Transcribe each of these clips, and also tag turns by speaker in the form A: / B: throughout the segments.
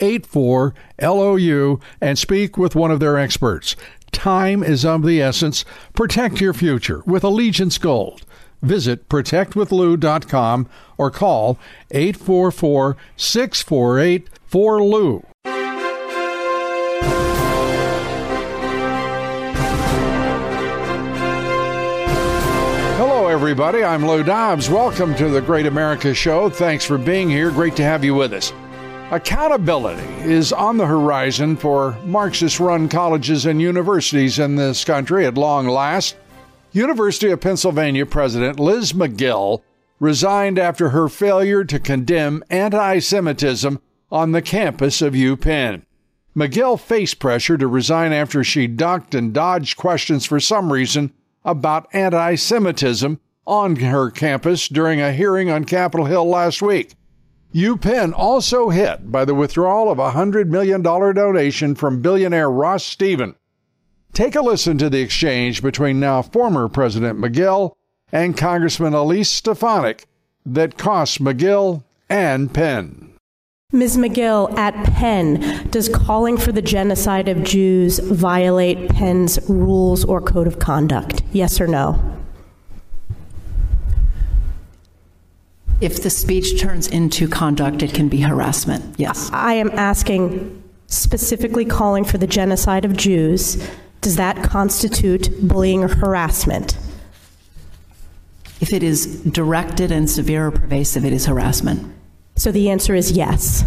A: 84 LOU and speak with one of their experts. Time is of the essence. Protect your future with Allegiance Gold. Visit protectwithlou.com or call 844 648 4LOU. Hello, everybody. I'm Lou Dobbs. Welcome to the Great America Show. Thanks for being here. Great to have you with us. Accountability is on the horizon for Marxist run colleges and universities in this country at long last. University of Pennsylvania President Liz Magill resigned after her failure to condemn anti Semitism on the campus of UPenn. Magill faced pressure to resign after she ducked and dodged questions for some reason about anti Semitism on her campus during a hearing on Capitol Hill last week. UPenn also hit by the withdrawal of a $100 million donation from billionaire Ross Stephen. Take a listen to the exchange between now former President Magill and Congressman Elise Stefanik that cost Magill and Penn.
B: Ms. Magill, at Penn, does calling for the genocide of Jews violate Penn's rules or code of conduct? Yes or no?
C: If the speech turns into conduct, it can be harassment. Yes.
B: I am asking specifically calling for the genocide of Jews. Does that constitute bullying or harassment?
C: If it is directed and severe or pervasive, it is harassment.
B: So the answer is yes.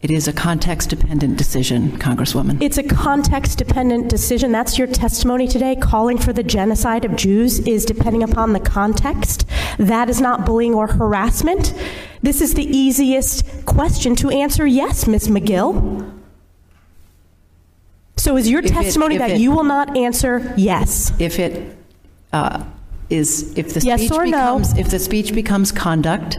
C: It is a context dependent decision, Congresswoman.
B: It's a context dependent decision. That's your testimony today. Calling for the genocide of Jews is depending upon the context. That is not bullying or harassment. This is the easiest question to answer yes, Ms. Magill. So is your if testimony it, that it, you will not answer yes?
C: If it uh, is, if the yes speech becomes, no? if the speech becomes conduct,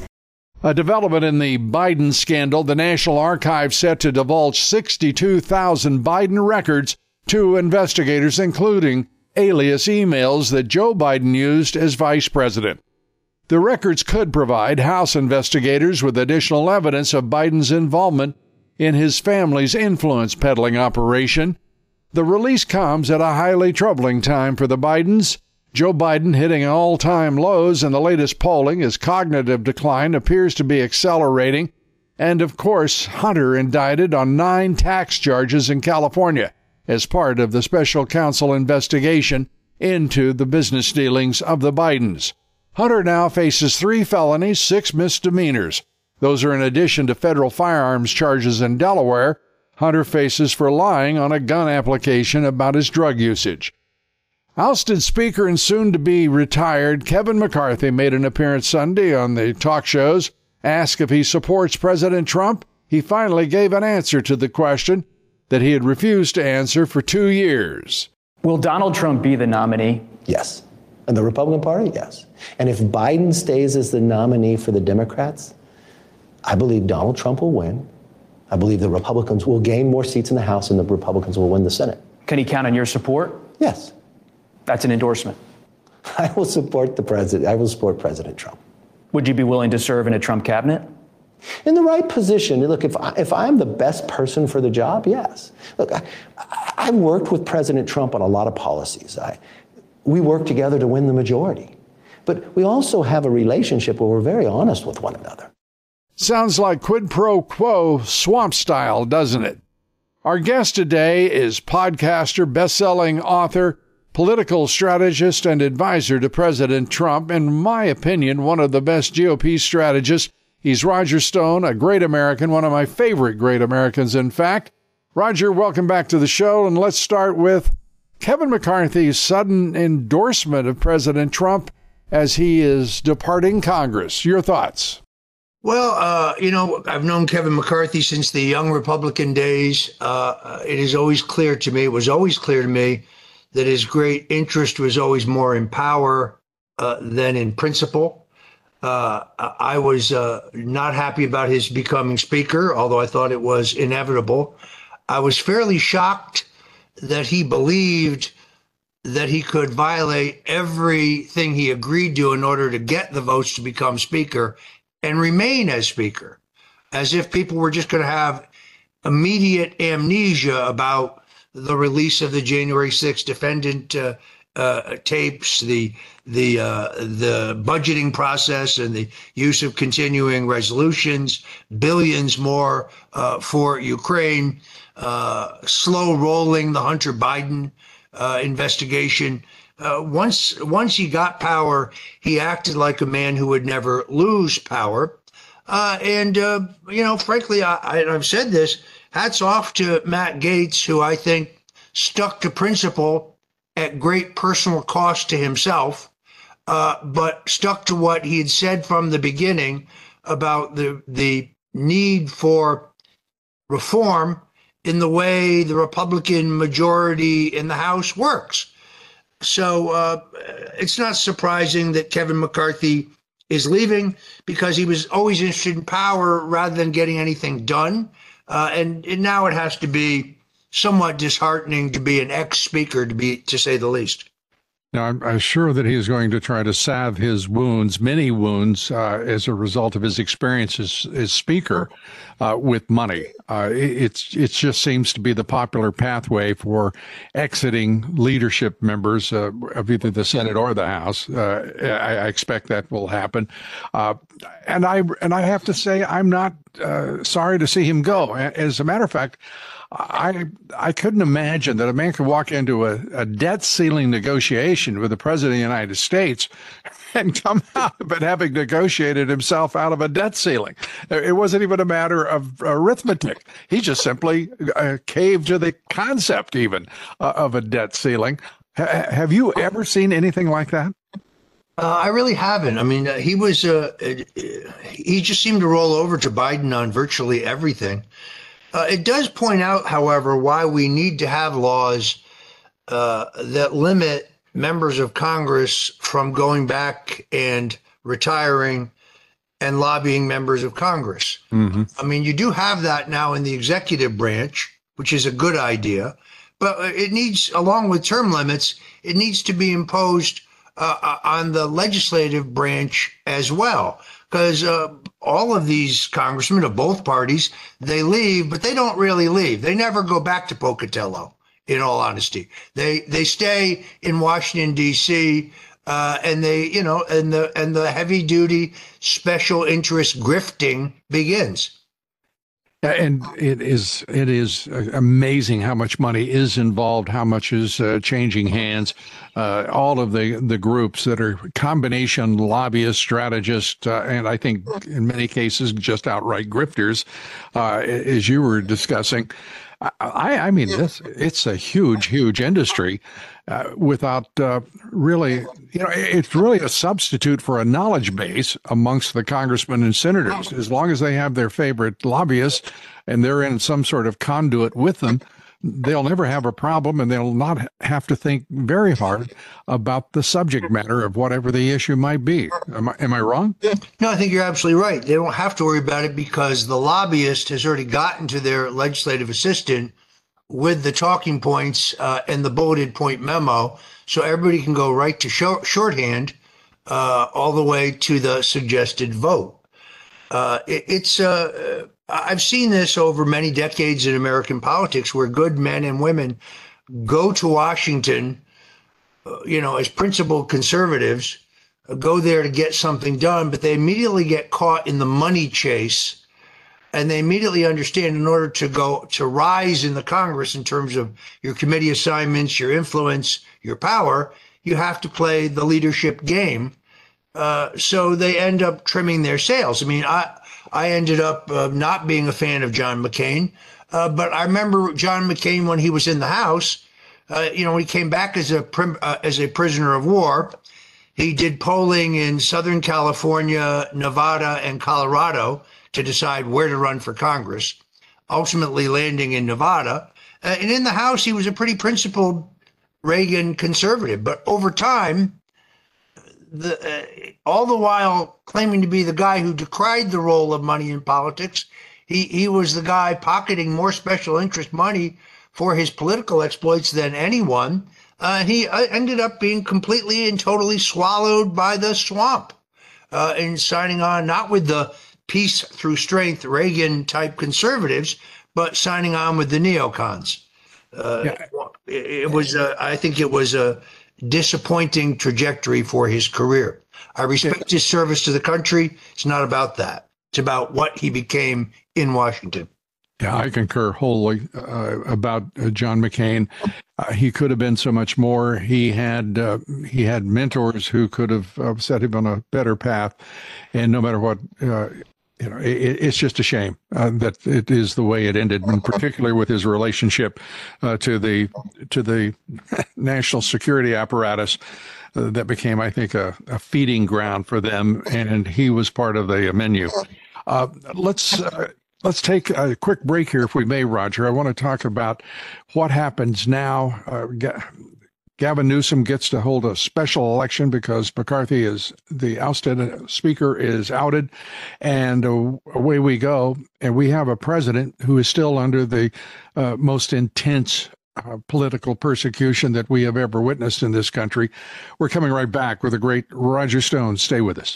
A: A development in the Biden scandal, the National Archives set to divulge 62,000 Biden records to investigators, including alias emails that Joe Biden used as vice president. The records could provide House investigators with additional evidence of Biden's involvement in his family's influence peddling operation. The release comes at a highly troubling time for the Bidens Joe Biden hitting all time lows in the latest polling as cognitive decline appears to be accelerating. And of course, Hunter indicted on nine tax charges in California as part of the special counsel investigation into the business dealings of the Bidens. Hunter now faces three felonies, six misdemeanors. Those are in addition to federal firearms charges in Delaware Hunter faces for lying on a gun application about his drug usage. Ousted Speaker and soon to be retired Kevin McCarthy made an appearance Sunday on the talk shows. Asked if he supports President Trump, he finally gave an answer to the question that he had refused to answer for two years.
D: Will Donald Trump be the nominee?
E: Yes. And the Republican Party? Yes. And if Biden stays as the nominee for the Democrats, I believe Donald Trump will win. I believe the Republicans will gain more seats in the House and the Republicans will win the Senate.
D: Can he count on your support?
E: Yes.
D: That's an endorsement.
E: I will support the president. I will support President Trump.
D: Would you be willing to serve in a Trump cabinet?
E: In the right position. Look, if, I, if I'm the best person for the job, yes. Look, I, I worked with President Trump on a lot of policies. I, we worked together to win the majority. But we also have a relationship where we're very honest with one another.
A: Sounds like quid pro quo swamp style, doesn't it? Our guest today is podcaster, best-selling author, political strategist, and advisor to President Trump. In my opinion, one of the best GOP strategists. He's Roger Stone, a great American, one of my favorite great Americans, in fact. Roger, welcome back to the show, and let's start with Kevin McCarthy's sudden endorsement of President Trump as he is departing Congress. Your thoughts?
F: Well, uh, you know, I've known Kevin McCarthy since the young Republican days. Uh, it is always clear to me, it was always clear to me that his great interest was always more in power uh, than in principle. Uh, I was uh, not happy about his becoming Speaker, although I thought it was inevitable. I was fairly shocked that he believed that he could violate everything he agreed to in order to get the votes to become Speaker and remain as Speaker, as if people were just going to have immediate amnesia about the release of the January 6th defendant uh, uh, tapes, the the uh, the budgeting process, and the use of continuing resolutions, billions more uh, for Ukraine, uh, slow rolling the Hunter Biden uh, investigation once once he got power, he acted like a man who would never lose power. And you know, frankly, I, I, I've said this. Hats off to Matt Gaetz, who I think stuck to principle at great personal cost to himself, uh, but stuck to what he had said from the beginning about the the need for reform in the way the Republican majority in the House works. So uh, it's not surprising that Kevin McCarthy is leaving because he was always interested in power rather than getting anything done. Uh, and, and now it has to be somewhat disheartening to be an ex speaker, to be to say the least.
A: Now, I'm, I'm, sure that he is going to try to salve his wounds, many wounds, uh, as a result of his experience as, as speaker uh, with money. Uh, it, it's it just seems to be the popular pathway for exiting leadership members uh, of either the Senate or the House. Uh, I, I, expect that will happen, uh, and I and I have to say I'm not sorry to see him go. As a matter of fact. I I couldn't imagine that a man could walk into a, a debt ceiling negotiation with the president of the United States and come out of it having negotiated himself out of a debt ceiling. It wasn't even a matter of arithmetic. He just simply uh, caved to the concept even uh, of a debt ceiling. H- have you ever seen anything like that?
F: Uh, I really haven't. I mean, uh, he was, uh, he just seemed to roll over to Biden on virtually everything. Uh, it does point out, however, why we need to have laws uh, that limit members of Congress from going back and retiring and lobbying members of Congress. Mm-hmm. I mean, you do have that now in the executive branch, which is a good idea, but it needs, along with term limits, it needs to be imposed uh, uh on the legislative branch as well because uh, all of these congressmen of both parties they leave, but they don't really leave. They never go back to Pocatello. In all honesty, they they stay in Washington D.C. Uh, and they, you know, and the and the heavy duty special interest grifting begins.
A: And it is it is amazing how much money is involved, how much is uh, changing hands. Uh, all of the the groups that are combination lobbyists, strategists, uh, and I think in many cases just outright grifters, uh, as you were discussing. I, I mean, this it's a huge, huge industry uh, without uh, really, you know, it's really a substitute for a knowledge base amongst the congressmen and senators. As long as they have their favorite lobbyists and they're in some sort of conduit with them, they'll never have a problem and they'll not have to think very hard about the subject matter of whatever the issue might be. Am I, am I wrong?
F: No, I think you're absolutely right. They don't have to worry about it because the lobbyist has already gotten to their legislative assistant with the talking points uh, and the bulleted point memo. So everybody can go right to short, shorthand uh, all the way to the suggested vote. Uh, it, it's uh, I've seen this over many decades in American politics where good men and women go to Washington, uh, you know, as principled conservatives, uh, go there to get something done, but they immediately get caught in the money chase. And they immediately understand in order to go to rise in the Congress in terms of your committee assignments, your influence, your power, you have to play the leadership game. Uh, so they end up trimming their sails. I mean, I, I ended up uh, not being a fan of John McCain. Uh, but I remember John McCain when he was in the House. Uh, you know, he came back as a prim, uh, as a prisoner of war. He did polling in Southern California, Nevada, and Colorado to decide where to run for Congress. Ultimately, landing in Nevada, uh, and in the House, he was a pretty principled Reagan conservative. But over time, the, uh, all the while claiming to be the guy who decried the role of money in politics. He, he was the guy pocketing more special interest money for his political exploits than anyone. Uh, he uh, ended up being completely and totally swallowed by the swamp uh, in signing on, not with the peace through strength Reagan type conservatives, but signing on with the neocons. Uh, yeah. it, it, was, I think it was a, disappointing trajectory for his career. I respect his service to the country. It's not about that. It's about what he became in Washington.
A: Yeah, I concur wholly uh, about uh, John McCain. Uh, he could have been so much more. He had uh, he had mentors who could have set him on a better path, and no matter what uh, you know, it, it's just a shame uh, that it is the way it ended, and particularly with his relationship uh, to the to the national security apparatus. Uh, that became, I think, a, a, feeding ground for them, and he was part of the menu. Uh, let's uh, let's take a quick break here, if we may, Roger. I want to talk about what happens now. Uh, Gavin Newsom gets to hold a special election because McCarthy is the ousted speaker is outed, and away we go. And we have a president who is still under the uh, most intense uh, political persecution that we have ever witnessed in this country. We're coming right back with the great Roger Stone. Stay with us.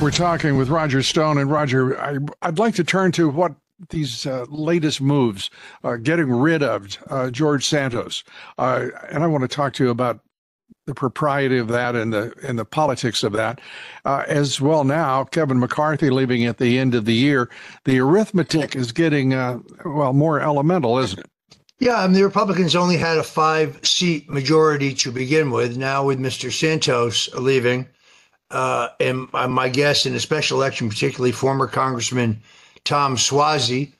A: We're talking with Roger Stone. And Roger, I, would like to turn to what these uh, latest moves, uh, getting rid of uh, George Santos. Uh, and I want to talk to you about the propriety of that and the and the politics of that, uh, as well. Now, Kevin McCarthy leaving at the end of the year, the arithmetic is getting uh, well more elemental, isn't it?
F: Yeah, I mean, the Republicans only had a five-seat majority to begin with. Now, with Mr. Santos leaving, uh, and my guess in a special election, particularly former Congressman Tom Suozzi,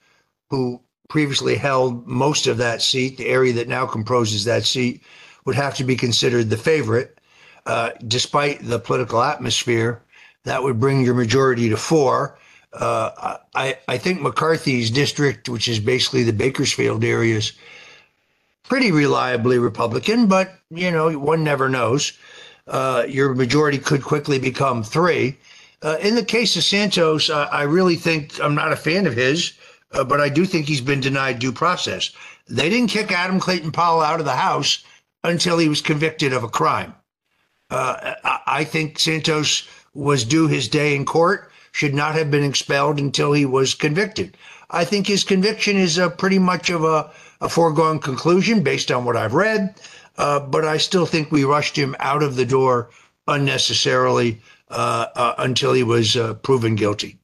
F: who previously held most of that seat, the area that now composes that seat, would have to be considered the favorite, uh, despite the political atmosphere That would bring your majority to four. Uh, I, I think McCarthy's district, which is basically the Bakersfield areas, pretty reliably Republican, but you know one never knows. Uh, your majority could quickly become three. Uh, in the case of Santos, I really think I'm not a fan of his, uh, but I do think he's been denied due process. They didn't kick Adam Clayton Powell out of the House until he was convicted of a crime. Uh, I think Santos was due his day in court, should not have been expelled until he was convicted. I think his conviction is a pretty much of a, a foregone conclusion based on what I've read, uh, but I still think we rushed him out of the door unnecessarily uh, uh until he was uh, proven guilty.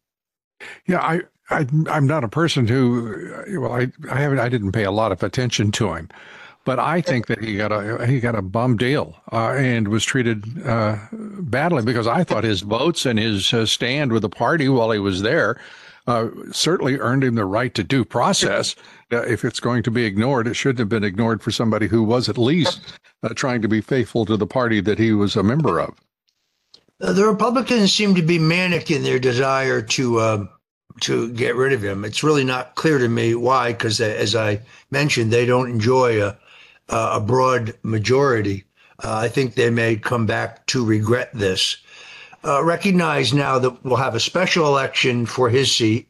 A: Yeah, I, I I'm not a person who well I I haven't I didn't pay a lot of attention to him. But I think that he got a he got a bum deal uh, and was treated uh, badly because I thought his votes and his uh, stand with the party while he was there uh, certainly earned him the right to due process. Uh, if it's going to be ignored, it shouldn't have been ignored for somebody who was at least uh, trying to be faithful to the party that he was a member of.
F: The Republicans seem to be manic in their desire to um, to get rid of him. It's really not clear to me why, because as I mentioned, they don't enjoy a uh, a broad majority. Uh, I think they may come back to regret this. Uh, recognize now that we'll have a special election for his seat,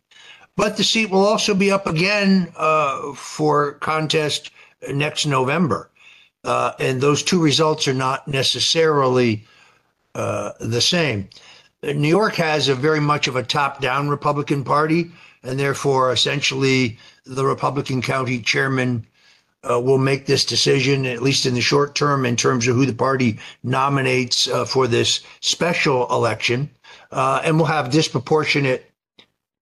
F: but the seat will also be up again uh, for contest next November. Uh, and those two results are not necessarily uh, the same. New York has a very much of a top down Republican Party, and therefore, essentially, the Republican county chairman uh, will make this decision, at least in the short term, in terms of who the party nominates uh, for this special election. Uh, and will have disproportionate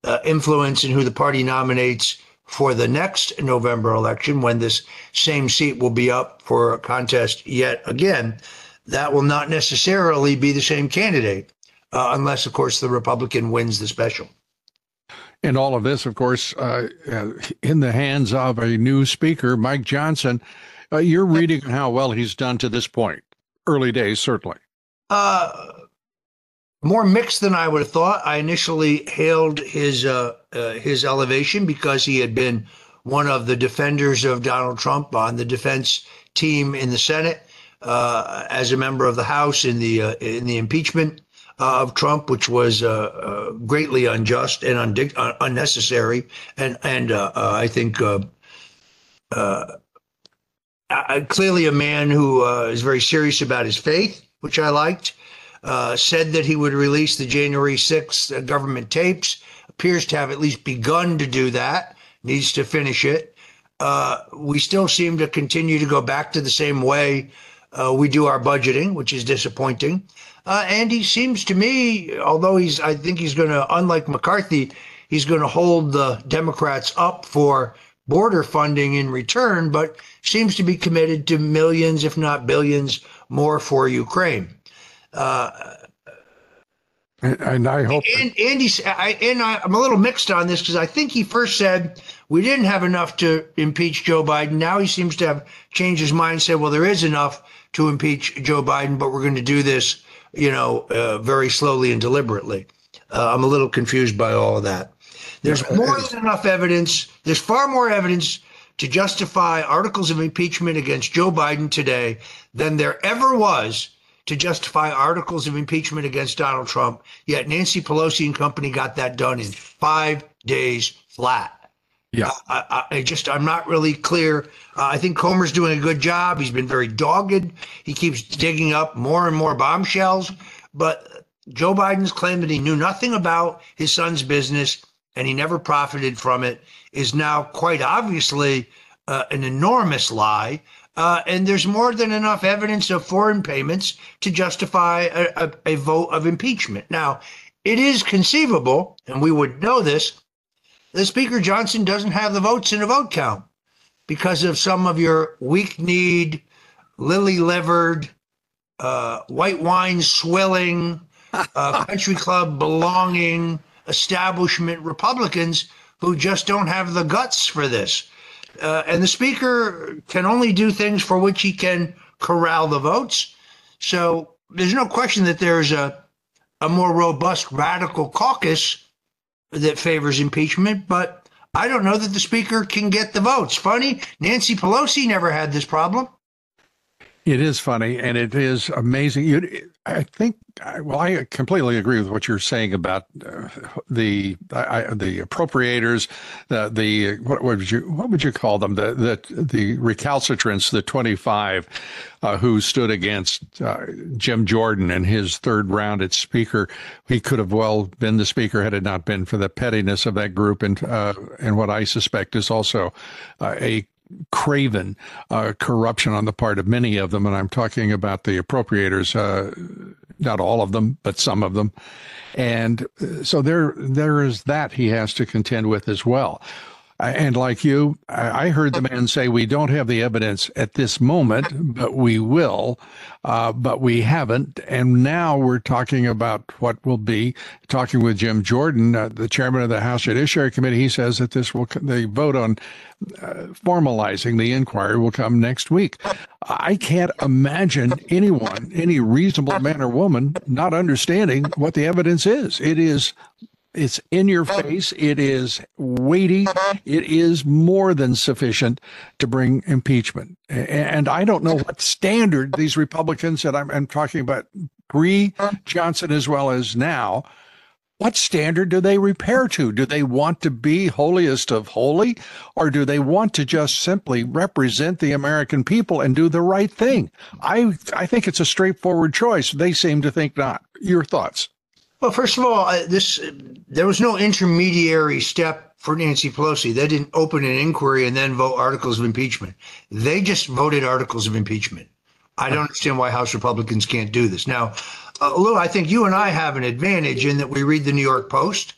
F: uh, influence in who the party nominates for the next November election when this same seat will be up for a contest yet again. That will not necessarily be the same candidate, uh, unless, of course, the Republican wins the special.
A: And all of this, of course, uh, uh, in the hands of a new speaker, Mike Johnson. Uh, you're reading how well he's done to this point. Early days, certainly.
F: Uh, more mixed than I would have thought. I initially hailed his uh, uh, his elevation because he had been one of the defenders of Donald Trump on the defense team in the Senate, as a member of the House in the in the impeachment uh, of Trump, which was uh, uh, greatly unjust and undic- uh, unnecessary, and and uh, uh, I think clearly a man who is very serious about his faith, which I liked. said that he would release the January 6th government tapes. Appears to have at least begun to do that. Needs to finish it. we still seem to continue to go back to the same way we do our budgeting, which is disappointing. Uh, and he seems to me, although he's, I think he's going to, unlike McCarthy, he's going to hold the Democrats up for border funding in return, but seems to be committed to millions, if not billions, more for Ukraine. Uh,
A: and, I hope.
F: And, Andy, I, and I, I'm a little mixed on this because I think he first said we didn't have enough to impeach Joe Biden. Now he seems to have changed his mind and said, well, there is enough to impeach Joe Biden, but we're going to do this you know, uh, very slowly and deliberately. Uh, I'm a little confused by all of that. There's more than enough evidence. There's far more evidence to justify articles of impeachment against Joe Biden today than there ever was to justify articles of impeachment against Donald Trump. Yet Nancy Pelosi and company got that done in five days flat.
A: Yeah,
F: I, I, just I'm not really clear. Uh, I think Comer's doing a good job. He's been very dogged. He keeps digging up more and more bombshells. But Joe Biden's claim that he knew nothing about his son's business and he never profited from it is now quite obviously uh, an enormous lie. Uh, and there's more than enough evidence of foreign payments to justify a, a, a vote of impeachment. Now, it is conceivable, and we would know this the Speaker Johnson doesn't have the votes in a vote count because of some of your weak kneed, lily livered, uh, white wine swilling, uh, country club belonging establishment Republicans who just don't have the guts for this. Uh, and the Speaker can only do things for which he can corral the votes. So there's no question that there's a a more robust radical caucus that favors impeachment, but I don't know that the speaker can get the votes. Funny, Nancy Pelosi never had this problem.
A: It is funny, and it is amazing. You, I think, well, I completely agree with what you're saying about uh, the I, the appropriators, the the what, what, would you what would you call them? The the the recalcitrants, the 25 uh, who stood against uh, Jim Jordan and his third round at Speaker. He could have well been the Speaker had it not been for the pettiness of that group and uh, and what I suspect is also uh, a craven uh, corruption on the part of many of them, and I'm talking about the appropriators, uh, not all of them, but some of them, and uh, so there there is that he has to contend with as well. And like you, I heard the man say, we don't have the evidence at this moment, but we will, uh, but we haven't. And now we're talking about what will be talking with Jim Jordan, uh, the chairman of the House Judiciary Committee. He says that this will, the vote on uh, formalizing the inquiry will come next week. I can't imagine anyone, any reasonable man or woman, not understanding what the evidence is. It is it's in your face. It is weighty. It is more than sufficient to bring impeachment. And I don't know what standard these Republicans that I'm, I'm talking about pre Johnson as well as now, what standard do they repair to? Do they want to be holiest of holy, or do they want to just simply represent the American people and do the right thing? I I think it's a straightforward choice. They seem to think not. Your thoughts?
F: Well, first of all, this there was no intermediary step for Nancy Pelosi. They didn't open an inquiry and then vote articles of impeachment. They just voted articles of impeachment. I don't understand why House Republicans can't do this. Now, uh, Lou, I think you and I have an advantage in that we read the New York Post,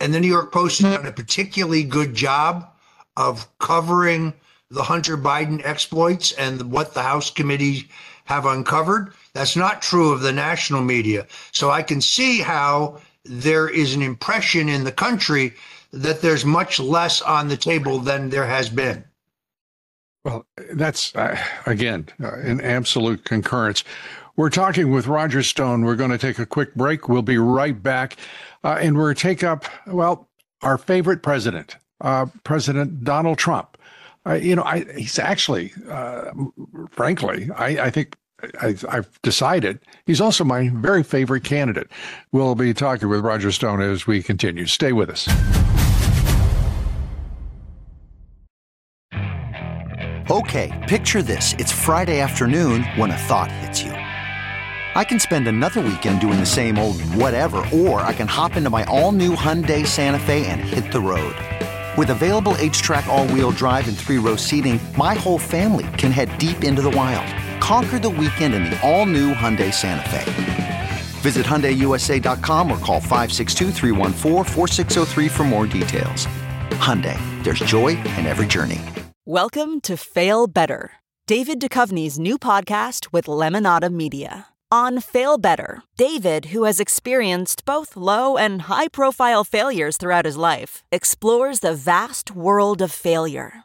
F: and the New York Post has done a particularly good job of covering the Hunter Biden exploits and what the House committee have uncovered. That's not true of the national media. So I can see how there is an impression in the country that there's much less on the table than there has been.
A: Well, that's, uh, again, uh, an absolute concurrence. We're talking with Roger Stone. We're going to take a quick break. We'll be right back. Uh, and we're take up, well, our favorite president, uh, President Donald Trump. Uh, you know, I, he's actually, uh, frankly, I, I think I, have decided he's also my very favorite candidate. We'll be talking with Roger Stone as we continue. Stay with us.
G: Okay, picture this. It's Friday afternoon when a thought hits you. I can spend another weekend doing the same old whatever, or I can hop into my all new Hyundai Santa Fe and hit the road. With available HTRAC, all wheel drive, and three row seating, my whole family can head deep into the wild Conquer the weekend in the all-new Hyundai Santa Fe. Visit HyundaiUSA.com or call 562 for more details. Hyundai, there's joy in every journey.
H: Welcome to Fail Better, David Duchovny's new podcast with Lemonada Media. On Fail Better, David, who has experienced both low and high profile failures throughout his life, explores the vast world of failure,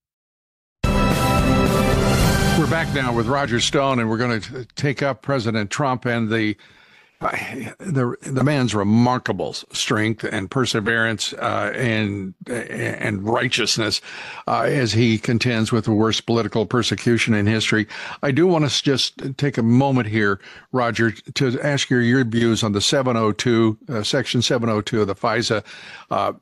A: We're back now with Roger Stone, and we're going to take up President Trump and the the the man's remarkable strength and perseverance uh, and and righteousness uh, as he contends with the worst political persecution in history. I do want to just take a moment here, Roger, to ask your your views on the 702 uh, section 702 of the FISA uh,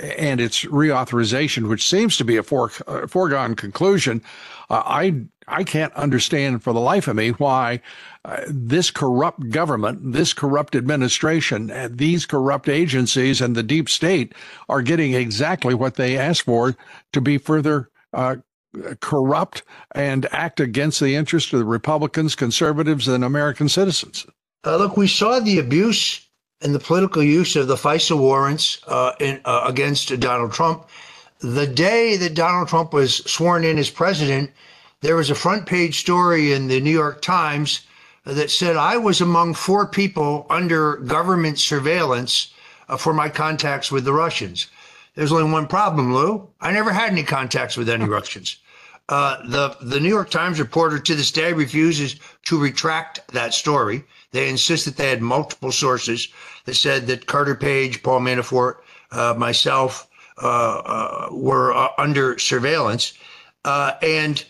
A: and its reauthorization, which seems to be a fore, uh, foregone conclusion. Uh, I I can't understand for the life of me why uh, this corrupt government, this corrupt administration, uh, these corrupt agencies, and the deep state are getting exactly what they asked for to be further uh, corrupt and act against the interest of the Republicans, conservatives, and American citizens.
F: Look, we saw the abuse and the political use of the FISA warrants uh, in, uh, against Donald Trump. The day that Donald Trump was sworn in as president, there was a front page story in the New York Times that said I was among four people under government surveillance uh, for my contacts with the Russians. There's only one problem, Lou. I never had any contacts with any Russians. Uh, the the New York Times reporter to this day refuses to retract that story. They insisted they had multiple sources that said that Carter Page, Paul Manafort, uh, myself uh, uh were uh, under surveillance. and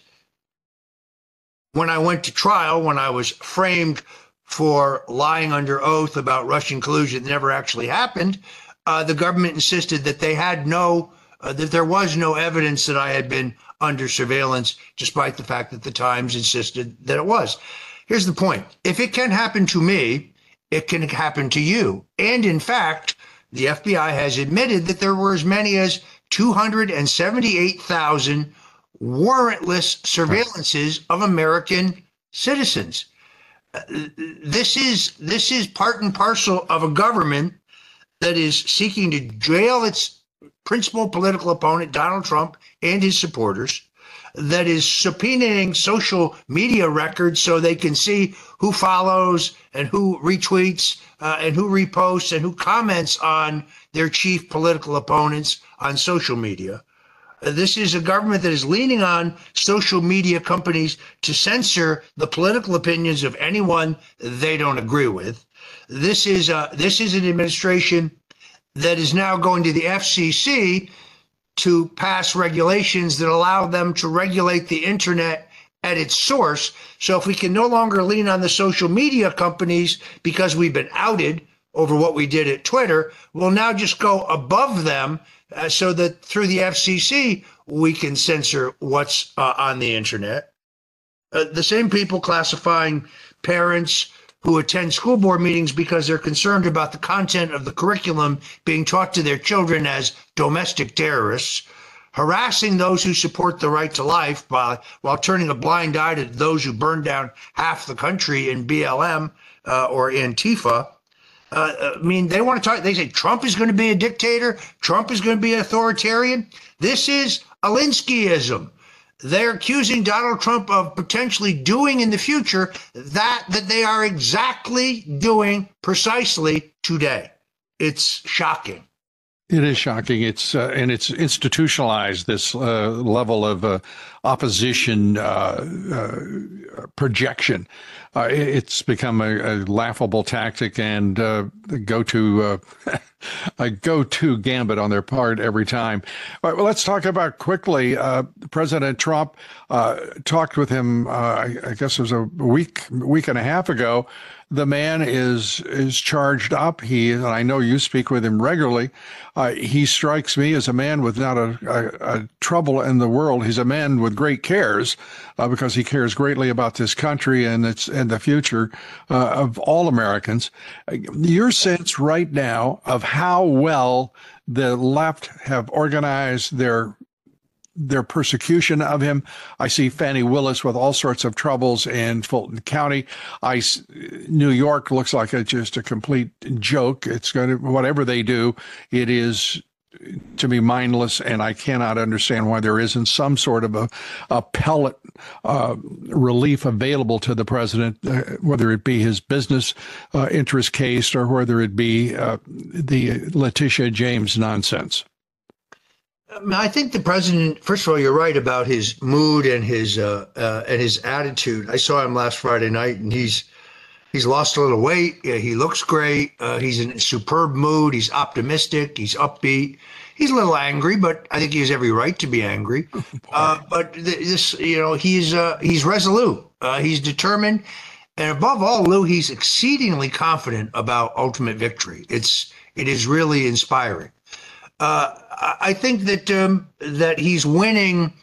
F: when I went to trial, when I was framed for lying under oath about Russian collusion that never actually happened, the government insisted that they had no, that there was no evidence that I had been under surveillance, despite the fact that the Times insisted that it was. Here's the point if it can happen to me, it can happen to you. And in fact, the FBI has admitted that there were as many as 278,000 warrantless surveillances of American citizens. This is this is part and parcel of a government that is seeking to jail its principal political opponent, Donald Trump, and his supporters, that is subpoenaing social media records so they can see who follows and who retweets uh, and who reposts and who comments on their chief political opponents on social media. Uh, this is a government that is leaning on social media companies to censor the political opinions of anyone they don't agree with. This is a, this is an administration that is now going to the FCC to pass regulations that allow them to regulate the internet at its source. So if we can no longer lean on the social media companies because we've been outed over what we did at Twitter, we'll now just go above them uh, so that through the FCC, we can censor what's uh, on the internet. Uh, the same people classifying parents who attend school board meetings because they're concerned about the content of the curriculum being taught to their children as domestic terrorists, harassing those who support the right to life by, while turning a blind eye to those who burn down half the country in BLM uh, or Antifa. Uh, I mean, they want to talk. They say Trump is going to be a dictator. Trump is going to be authoritarian. This is Alinskyism they're accusing Donald Trump of potentially doing in the future that that they are exactly doing precisely today. It's shocking.
A: It is shocking. It's uh, and it's institutionalized this uh, level of uh, opposition uh, uh, projection. Uh, it's become a, a, laughable tactic and go to a go to gambit on their part every time. Well, let's talk about quickly. President Trump talked with him. I, I guess it was a week week and a half ago the man is is charged up. He and I know you speak with him regularly. Uh, he strikes me as a man with not a, a, a, trouble in the world. He's a man with great cares uh, because he cares greatly about this country and its and the future uh, of all Americans. Your sense right now of how well the left have organized their their persecution of him. I see Fani Willis with all sorts of troubles in Fulton County. I New York looks like a, just a complete joke. It's going to whatever they do, it is to be mindless, and I cannot understand why there isn't some sort of a appellate uh, relief available to the president, uh, whether it be his business uh, interest case or whether it be uh, the Letitia James nonsense.
F: I think the president. First of all, you're right about his mood and his uh, uh, and his attitude. I saw him last Friday night, and he's he's lost a little weight. Yeah, he looks great. Uh, he's in a superb mood. He's optimistic. He's upbeat. He's a little angry, but I think he has every right to be angry. Uh, but this, you know, he's uh, he's resolute. Uh, he's determined, and above all, Lou, he's exceedingly confident about ultimate victory. It's it is really inspiring. Uh, I think that um, that he's winning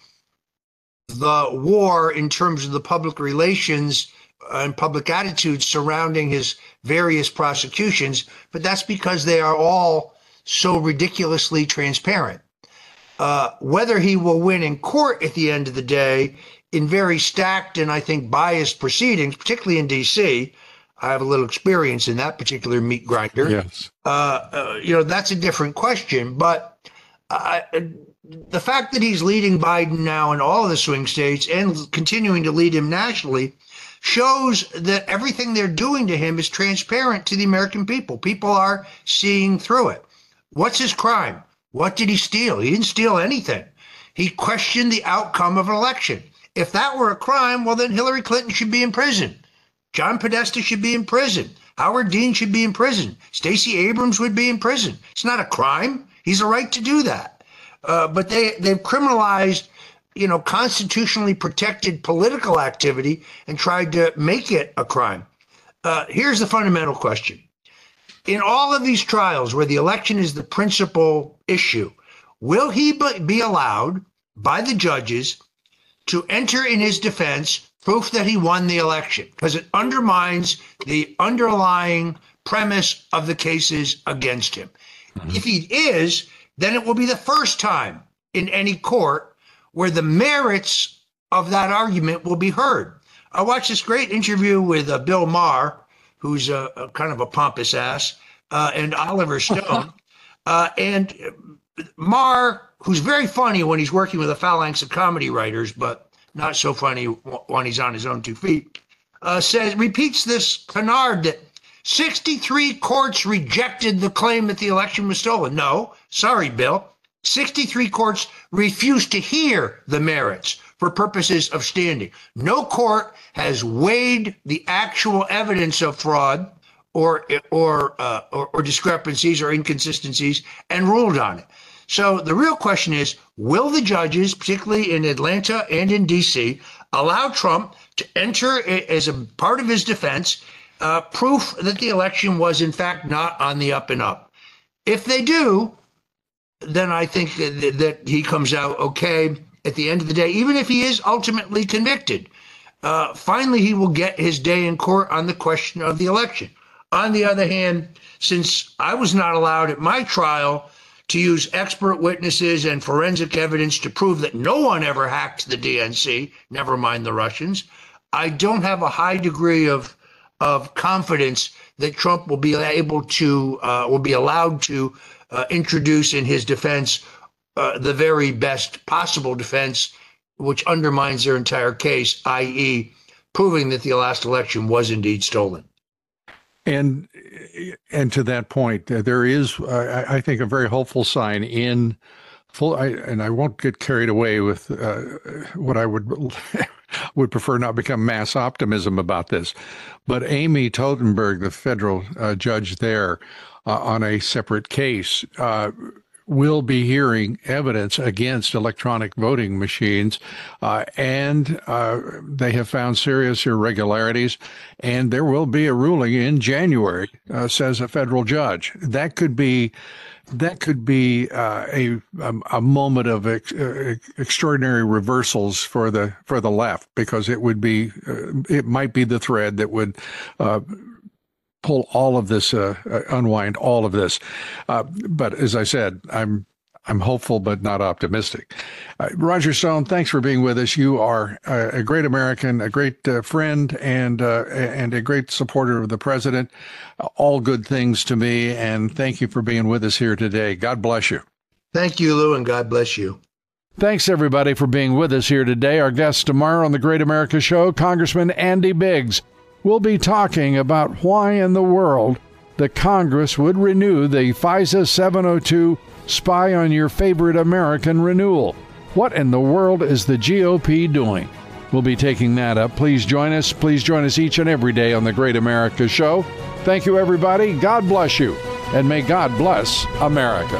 F: the war in terms of the public relations and public attitudes surrounding his various prosecutions, but that's because they are all so ridiculously transparent. Uh, whether he will win in court at the end of the day in very stacked and I think biased proceedings, particularly in D.C., I have a little experience in that particular meat grinder.
A: Yes.
F: Uh, uh, you know, that's a different question. But the fact that he's leading Biden now in all of the swing states and continuing to lead him nationally shows that everything they're doing to him is transparent to the American people. People are seeing through it. What's his crime? What did he steal? He didn't steal anything. He questioned the outcome of an election. If that were a crime, well, then Hillary Clinton should be in prison. John Podesta should be in prison. Howard Dean should be in prison. Stacey Abrams would be in prison. It's not a crime. He's a right to do that. Uh, but they, they've criminalized, you know, constitutionally protected political activity and tried to make it a crime. Uh, here's the fundamental question. In all of these trials where the election is the principal issue, will he be allowed by the judges to enter in his defense proof that he won the election? Because it undermines the underlying premise of the cases against him. Mm-hmm. If he is, then it will be the first time in any court where the merits of that argument will be heard. I watched this great interview with uh, Bill Maher, who's a, a, kind of a pompous ass, uh, and Oliver Stone. uh, and Maher, who's very funny when he's working with a phalanx of comedy writers, but not so funny when he's on his own two feet, uh, says repeats this canard that 63 courts rejected the claim that the election was stolen. No, sorry, Bill. 63 courts refused to hear the merits for purposes of standing. No court has weighed the actual evidence of fraud or or, uh, or, or discrepancies or inconsistencies and ruled on it. So the real question is: Will the judges, particularly in Atlanta and in D.C., allow Trump to enter as a part of his defense uh, proof that the election was, in fact, not on the up and up. If they do, then I think that, that he comes out okay at the end of the day, even if he is ultimately convicted. Uh, finally, he will get his day in court on the question of the election. On the other hand, since I was not allowed at my trial to use expert witnesses and forensic evidence to prove that no one ever hacked the DNC, never mind the Russians, I don't have a high degree of of confidence that Trump will be able to, uh, will be allowed to uh, introduce in his defense uh, the very best possible defense, which undermines their entire case, i.e., proving that the last election was indeed stolen.
A: And and to that point, there is, I think, a very hopeful sign in full. I, and I won't get carried away with uh, what I would would prefer not become mass optimism about this. But Amy Totenberg, the federal uh, judge there uh, on a separate case, uh, will be hearing evidence against electronic voting machines, uh, and uh, they have found serious irregularities. And there will be a ruling in January, uh, says a federal judge. That could be that could be uh, a, a moment of ex- uh, extraordinary reversals for the for the left because it would be uh, it might be the thread that would uh, pull all of this uh, uh, unwind all of this but as I said I'm I'm hopeful but not optimistic. Uh, Roger Stone, thanks for being with us. You are a, a great American, a great uh, friend, and uh, and a great supporter of the president. All good things to me, and thank you for being with us here today. God bless you.
F: Thank you, Lou, and God bless you.
A: Thanks, everybody, for being with us here today. Our guest tomorrow on the Great America Show, Congressman Andy Biggs. We'll be talking about why in the world the Congress would renew the FISA 702 spy on your favorite American renewal. What in the world is the GOP doing? We'll be taking that up. Please join us. Please join us each and every day on the Great America Show. Thank you, everybody. God bless you. And may God bless America.